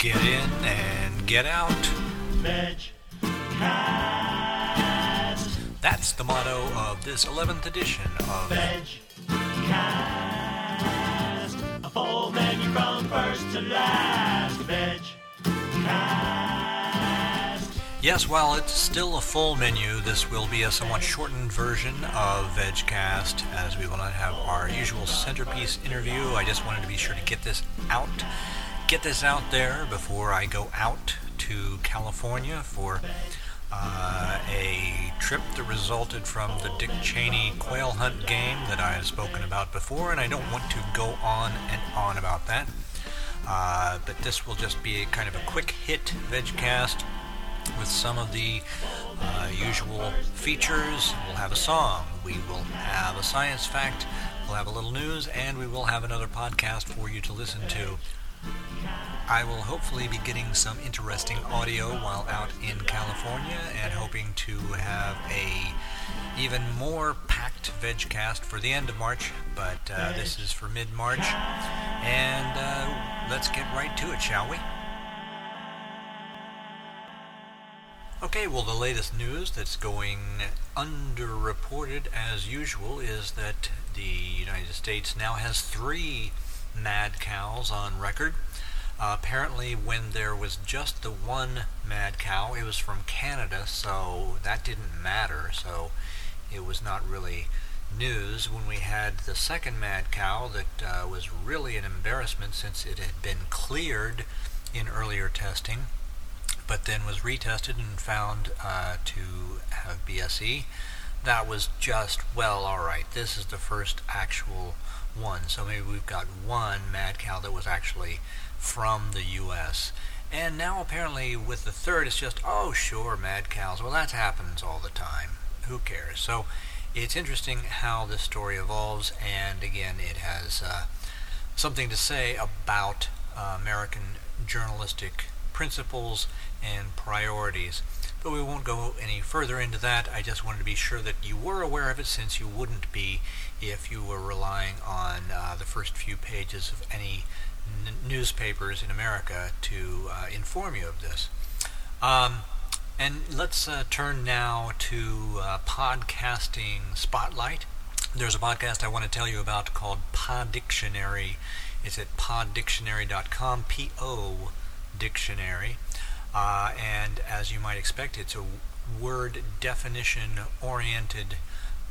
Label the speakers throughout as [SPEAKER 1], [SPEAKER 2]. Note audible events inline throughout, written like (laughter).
[SPEAKER 1] Get in and get out.
[SPEAKER 2] Vegcast.
[SPEAKER 1] That's the motto of this 11th edition of
[SPEAKER 2] Vegcast. A full menu from first to last. Vegcast.
[SPEAKER 1] Yes, while it's still a full menu, this will be a somewhat shortened version of VegCast, as we will not have our usual centerpiece interview. I just wanted to be sure to get this out, get this out there before I go out to California for uh, a trip that resulted from the Dick Cheney quail hunt game that I have spoken about before, and I don't want to go on and on about that. Uh, but this will just be a kind of a quick hit VegCast with some of the uh, usual features. We'll have a song, we will have a science fact, we'll have a little news, and we will have another podcast for you to listen to. I will hopefully be getting some interesting audio while out in California and hoping to have a even more packed VegCast for the end of March, but uh, this is for mid-March, and uh, let's get right to it, shall we? Okay, well, the latest news that's going underreported as usual is that the United States now has three mad cows on record. Uh, apparently, when there was just the one mad cow, it was from Canada, so that didn't matter, so it was not really news. When we had the second mad cow, that uh, was really an embarrassment since it had been cleared in earlier testing but then was retested and found uh, to have BSE. That was just, well, alright, this is the first actual one. So maybe we've got one mad cow that was actually from the U.S. And now apparently with the third, it's just, oh, sure, mad cows. Well, that happens all the time. Who cares? So it's interesting how this story evolves, and again, it has uh, something to say about uh, American journalistic principles and priorities. But we won't go any further into that. I just wanted to be sure that you were aware of it since you wouldn't be if you were relying on uh, the first few pages of any n- newspapers in America to uh, inform you of this. Um, and let's uh, turn now to uh, podcasting spotlight. There's a podcast I want to tell you about called Pod Dictionary. It's at poddictionary.com, P O Dictionary. Uh, and as you might expect, it's a word definition oriented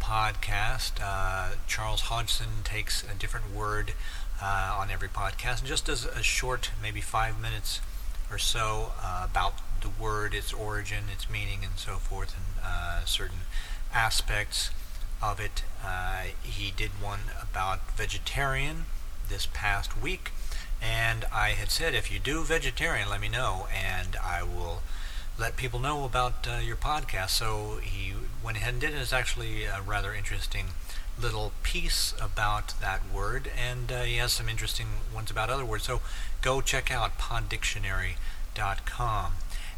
[SPEAKER 1] podcast. Uh, Charles Hodgson takes a different word uh, on every podcast and just does a short, maybe five minutes or so, uh, about the word, its origin, its meaning, and so forth, and uh, certain aspects of it. Uh, he did one about vegetarian this past week. And I had said, if you do vegetarian, let me know, and I will let people know about uh, your podcast. So he went ahead and did it. It's actually a rather interesting little piece about that word, and uh, he has some interesting ones about other words. So go check out poddictionary.com.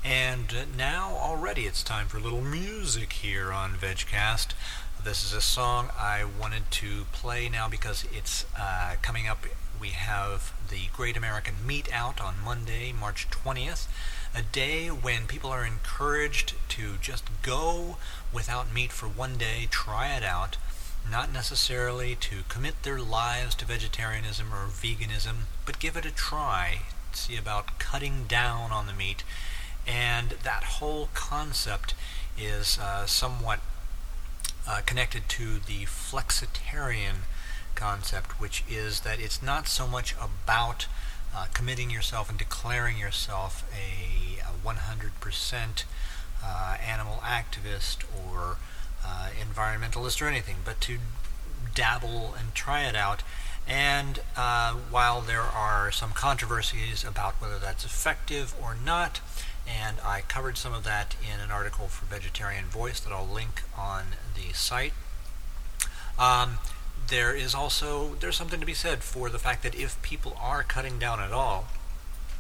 [SPEAKER 1] And now already it's time for a little music here on VegCast. This is a song I wanted to play now because it's uh, coming up we have the Great American Meat Out on Monday, March 20th, a day when people are encouraged to just go without meat for one day, try it out, not necessarily to commit their lives to vegetarianism or veganism, but give it a try, see about cutting down on the meat. And that whole concept is uh, somewhat uh, connected to the flexitarian concept, which is that it's not so much about uh, committing yourself and declaring yourself a, a 100% uh, animal activist or uh, environmentalist or anything, but to dabble and try it out. And uh, while there are some controversies about whether that's effective or not, and I covered some of that in an article for Vegetarian Voice that I'll link on the site. Um, there is also there's something to be said for the fact that if people are cutting down at all,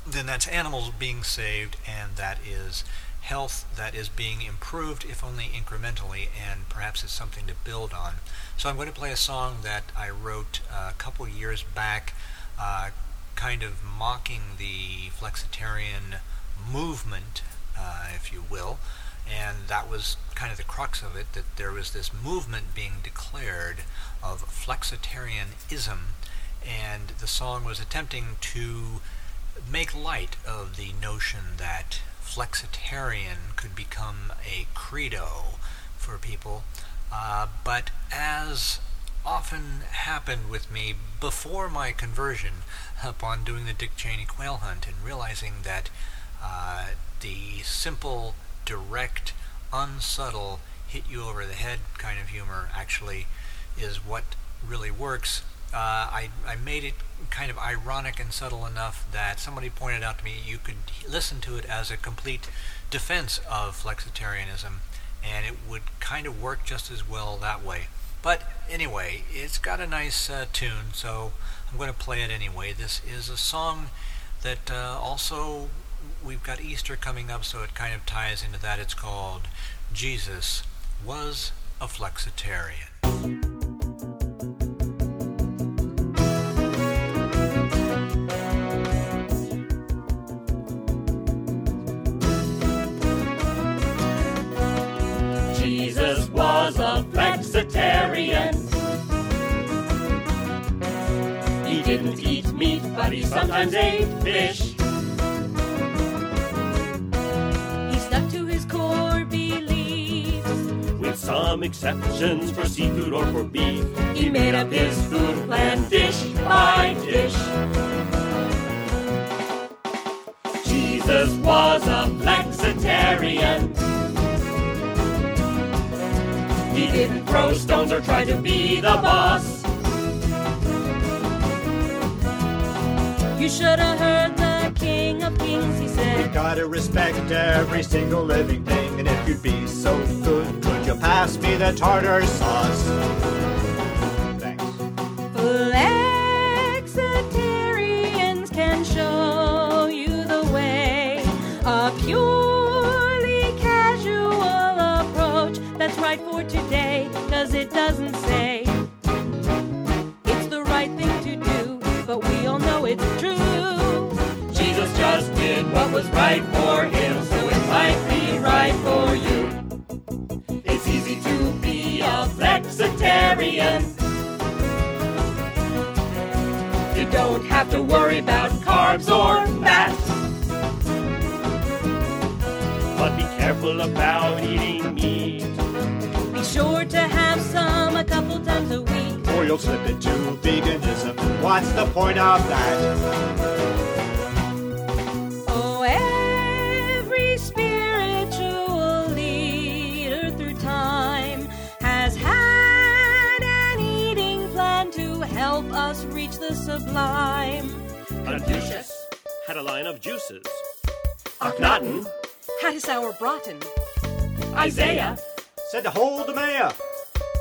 [SPEAKER 1] then that's animals being saved, and that is health that is being improved, if only incrementally, and perhaps it's something to build on. So I'm going to play a song that I wrote a couple years back. Uh, kind of mocking the flexitarian movement, uh, if you will, and that was kind of the crux of it, that there was this movement being declared of flexitarianism, and the song was attempting to make light of the notion that flexitarian could become a credo for people. Uh, but as often happened with me before my conversion upon doing the Dick Cheney quail hunt and realizing that uh, the simple, direct, unsubtle, hit you over the head kind of humor actually is what really works. Uh, I, I made it kind of ironic and subtle enough that somebody pointed out to me you could listen to it as a complete defense of flexitarianism and it would kind of work just as well that way. But anyway, it's got a nice uh, tune, so I'm going to play it anyway. This is a song that uh, also we've got Easter coming up, so it kind of ties into that. It's called Jesus Was a Flexitarian.
[SPEAKER 2] Jesus was a flexitarian. He didn't eat meat, but he sometimes ate fish. Some exceptions for seafood or for beef, he made up his food plan dish by dish. Jesus was a flexitarian. He didn't throw stones or try to be the boss.
[SPEAKER 3] You should have heard the King of Kings, he said.
[SPEAKER 4] You gotta respect every single living thing, and if you'd be so good, pass me the tartar sauce? Thanks.
[SPEAKER 3] Flexitarians can show you the way. A purely casual approach that's right for today, cause it doesn't say
[SPEAKER 2] have to worry about carbs or fat. But be careful about eating meat.
[SPEAKER 3] Be sure to have some a couple times a week.
[SPEAKER 4] Or you'll slip into veganism. What's the point of that?
[SPEAKER 3] Sublime.
[SPEAKER 2] Confucius had a line of juices. Akhenaten,
[SPEAKER 3] Had a sauerbraten,
[SPEAKER 2] Isaiah
[SPEAKER 4] Said to hold the mayor.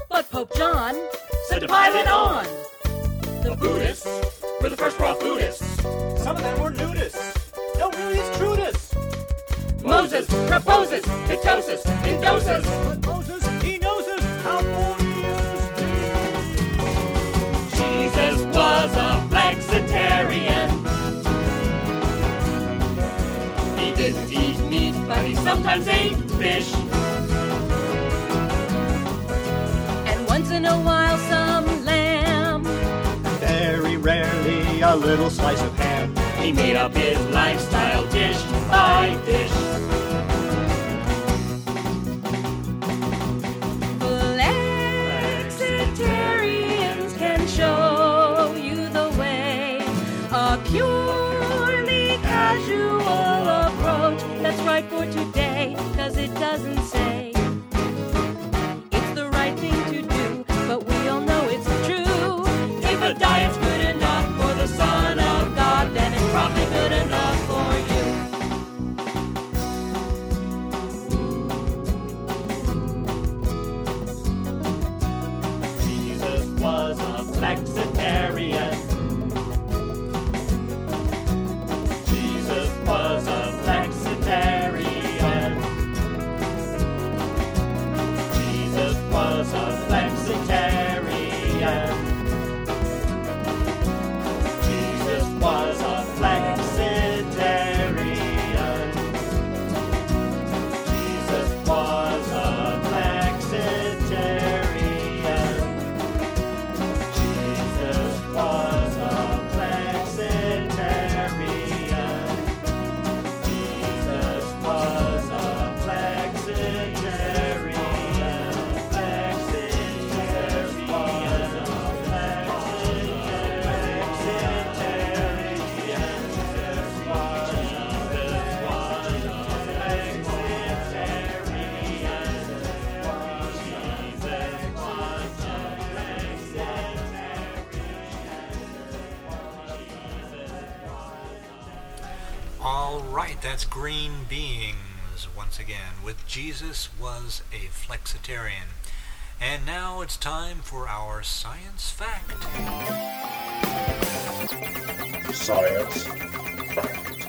[SPEAKER 3] but Pope John
[SPEAKER 2] said to pile it on.
[SPEAKER 3] The
[SPEAKER 2] Buddhists were the first raw foodists.
[SPEAKER 4] Some of them were nudists. No, really, it's trudists.
[SPEAKER 2] Moses proposes ketosis in doses.
[SPEAKER 4] But Moses, he knows us. How Moses
[SPEAKER 2] Jesus was a didn't eat meat, but he sometimes ate fish.
[SPEAKER 3] and once in a while some lamb.
[SPEAKER 4] Very rarely a little slice of ham.
[SPEAKER 2] He made up his lifestyle dish by dish.
[SPEAKER 3] Casual approach. That's right for today, cause it doesn't say. It's the right thing to do, but we all know it's true.
[SPEAKER 2] If a diet's good enough for the Son of God, then it's probably good enough
[SPEAKER 1] All right, that's Green Beings once again with Jesus was a flexitarian. And now it's time for our science fact.
[SPEAKER 5] Science fact.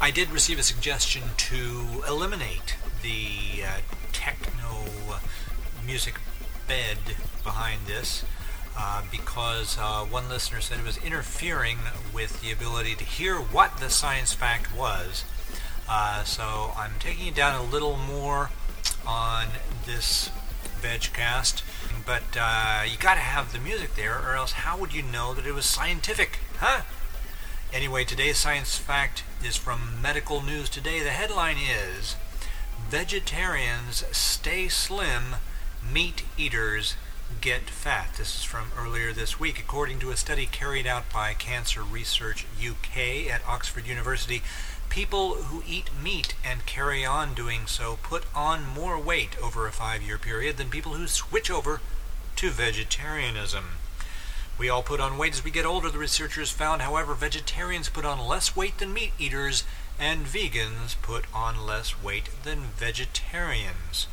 [SPEAKER 1] I did receive a suggestion to eliminate the uh, techno music bed behind this uh, because uh, one listener said it was interfering with the ability to hear what the science fact was. Uh, so I'm taking it down a little more on this VegCast, but uh, you got to have the music there, or else how would you know that it was scientific, huh? Anyway, today's science fact is from Medical News Today. The headline is Vegetarians Stay Slim, Meat Eaters Get Fat. This is from earlier this week. According to a study carried out by Cancer Research UK at Oxford University, people who eat meat and carry on doing so put on more weight over a five year period than people who switch over to vegetarianism. We all put on weight as we get older, the researchers found. However, vegetarians put on less weight than meat eaters, and vegans put on less weight than vegetarians.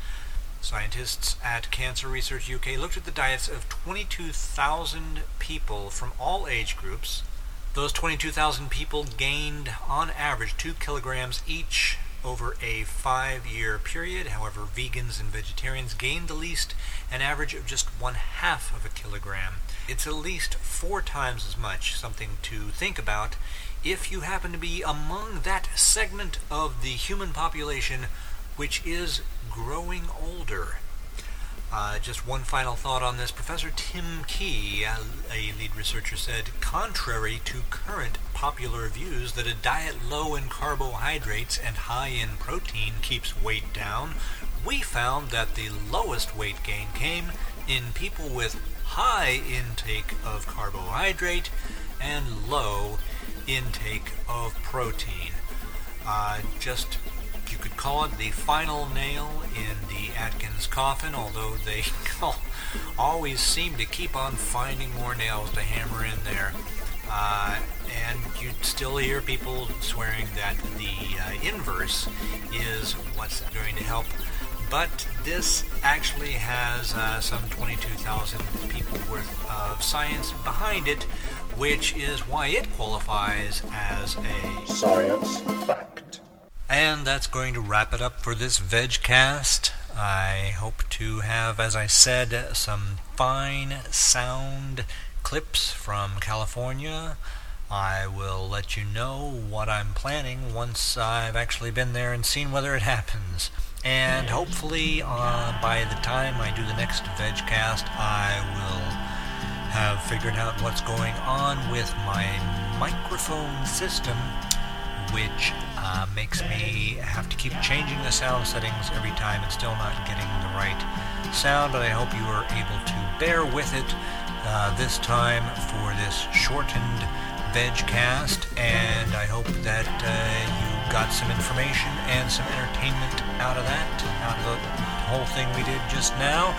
[SPEAKER 1] Scientists at Cancer Research UK looked at the diets of 22,000 people from all age groups. Those 22,000 people gained, on average, 2 kilograms each over a five year period. However, vegans and vegetarians gained the least, an average of just one half of a kilogram. It's at least four times as much, something to think about if you happen to be among that segment of the human population which is growing older. Uh, just one final thought on this. Professor Tim Key, a lead researcher, said contrary to current popular views that a diet low in carbohydrates and high in protein keeps weight down, we found that the lowest weight gain came in people with high intake of carbohydrate and low intake of protein. Uh, just you could call it the final nail in the Atkins coffin, although they (laughs) always seem to keep on finding more nails to hammer in there. Uh, and you'd still hear people swearing that the uh, inverse is what's going to help. But this actually has uh, some 22,000 people worth of science behind it, which is why it qualifies as a
[SPEAKER 5] Science fact.
[SPEAKER 1] And that's going to wrap it up for this VegCast. I hope to have, as I said, some fine sound clips from California. I will let you know what I'm planning once I've actually been there and seen whether it happens. And hopefully, uh, by the time I do the next VegCast, I will have figured out what's going on with my microphone system which uh, makes me have to keep changing the sound settings every time and still not getting the right sound. But I hope you are able to bear with it uh, this time for this shortened VegCast, and I hope that uh, you got some information and some entertainment out of that, out of the whole thing we did just now.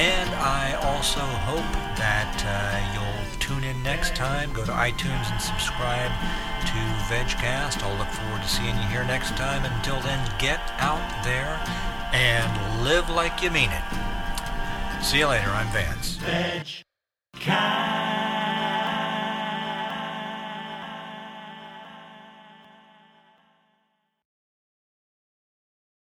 [SPEAKER 1] And I also hope that uh, you'll tune in next time. Go to iTunes and subscribe to VegCast. I'll look forward to seeing you here next time. Until then, get out there and live like you mean it. See you later. I'm Vance.
[SPEAKER 2] Veg. Cat.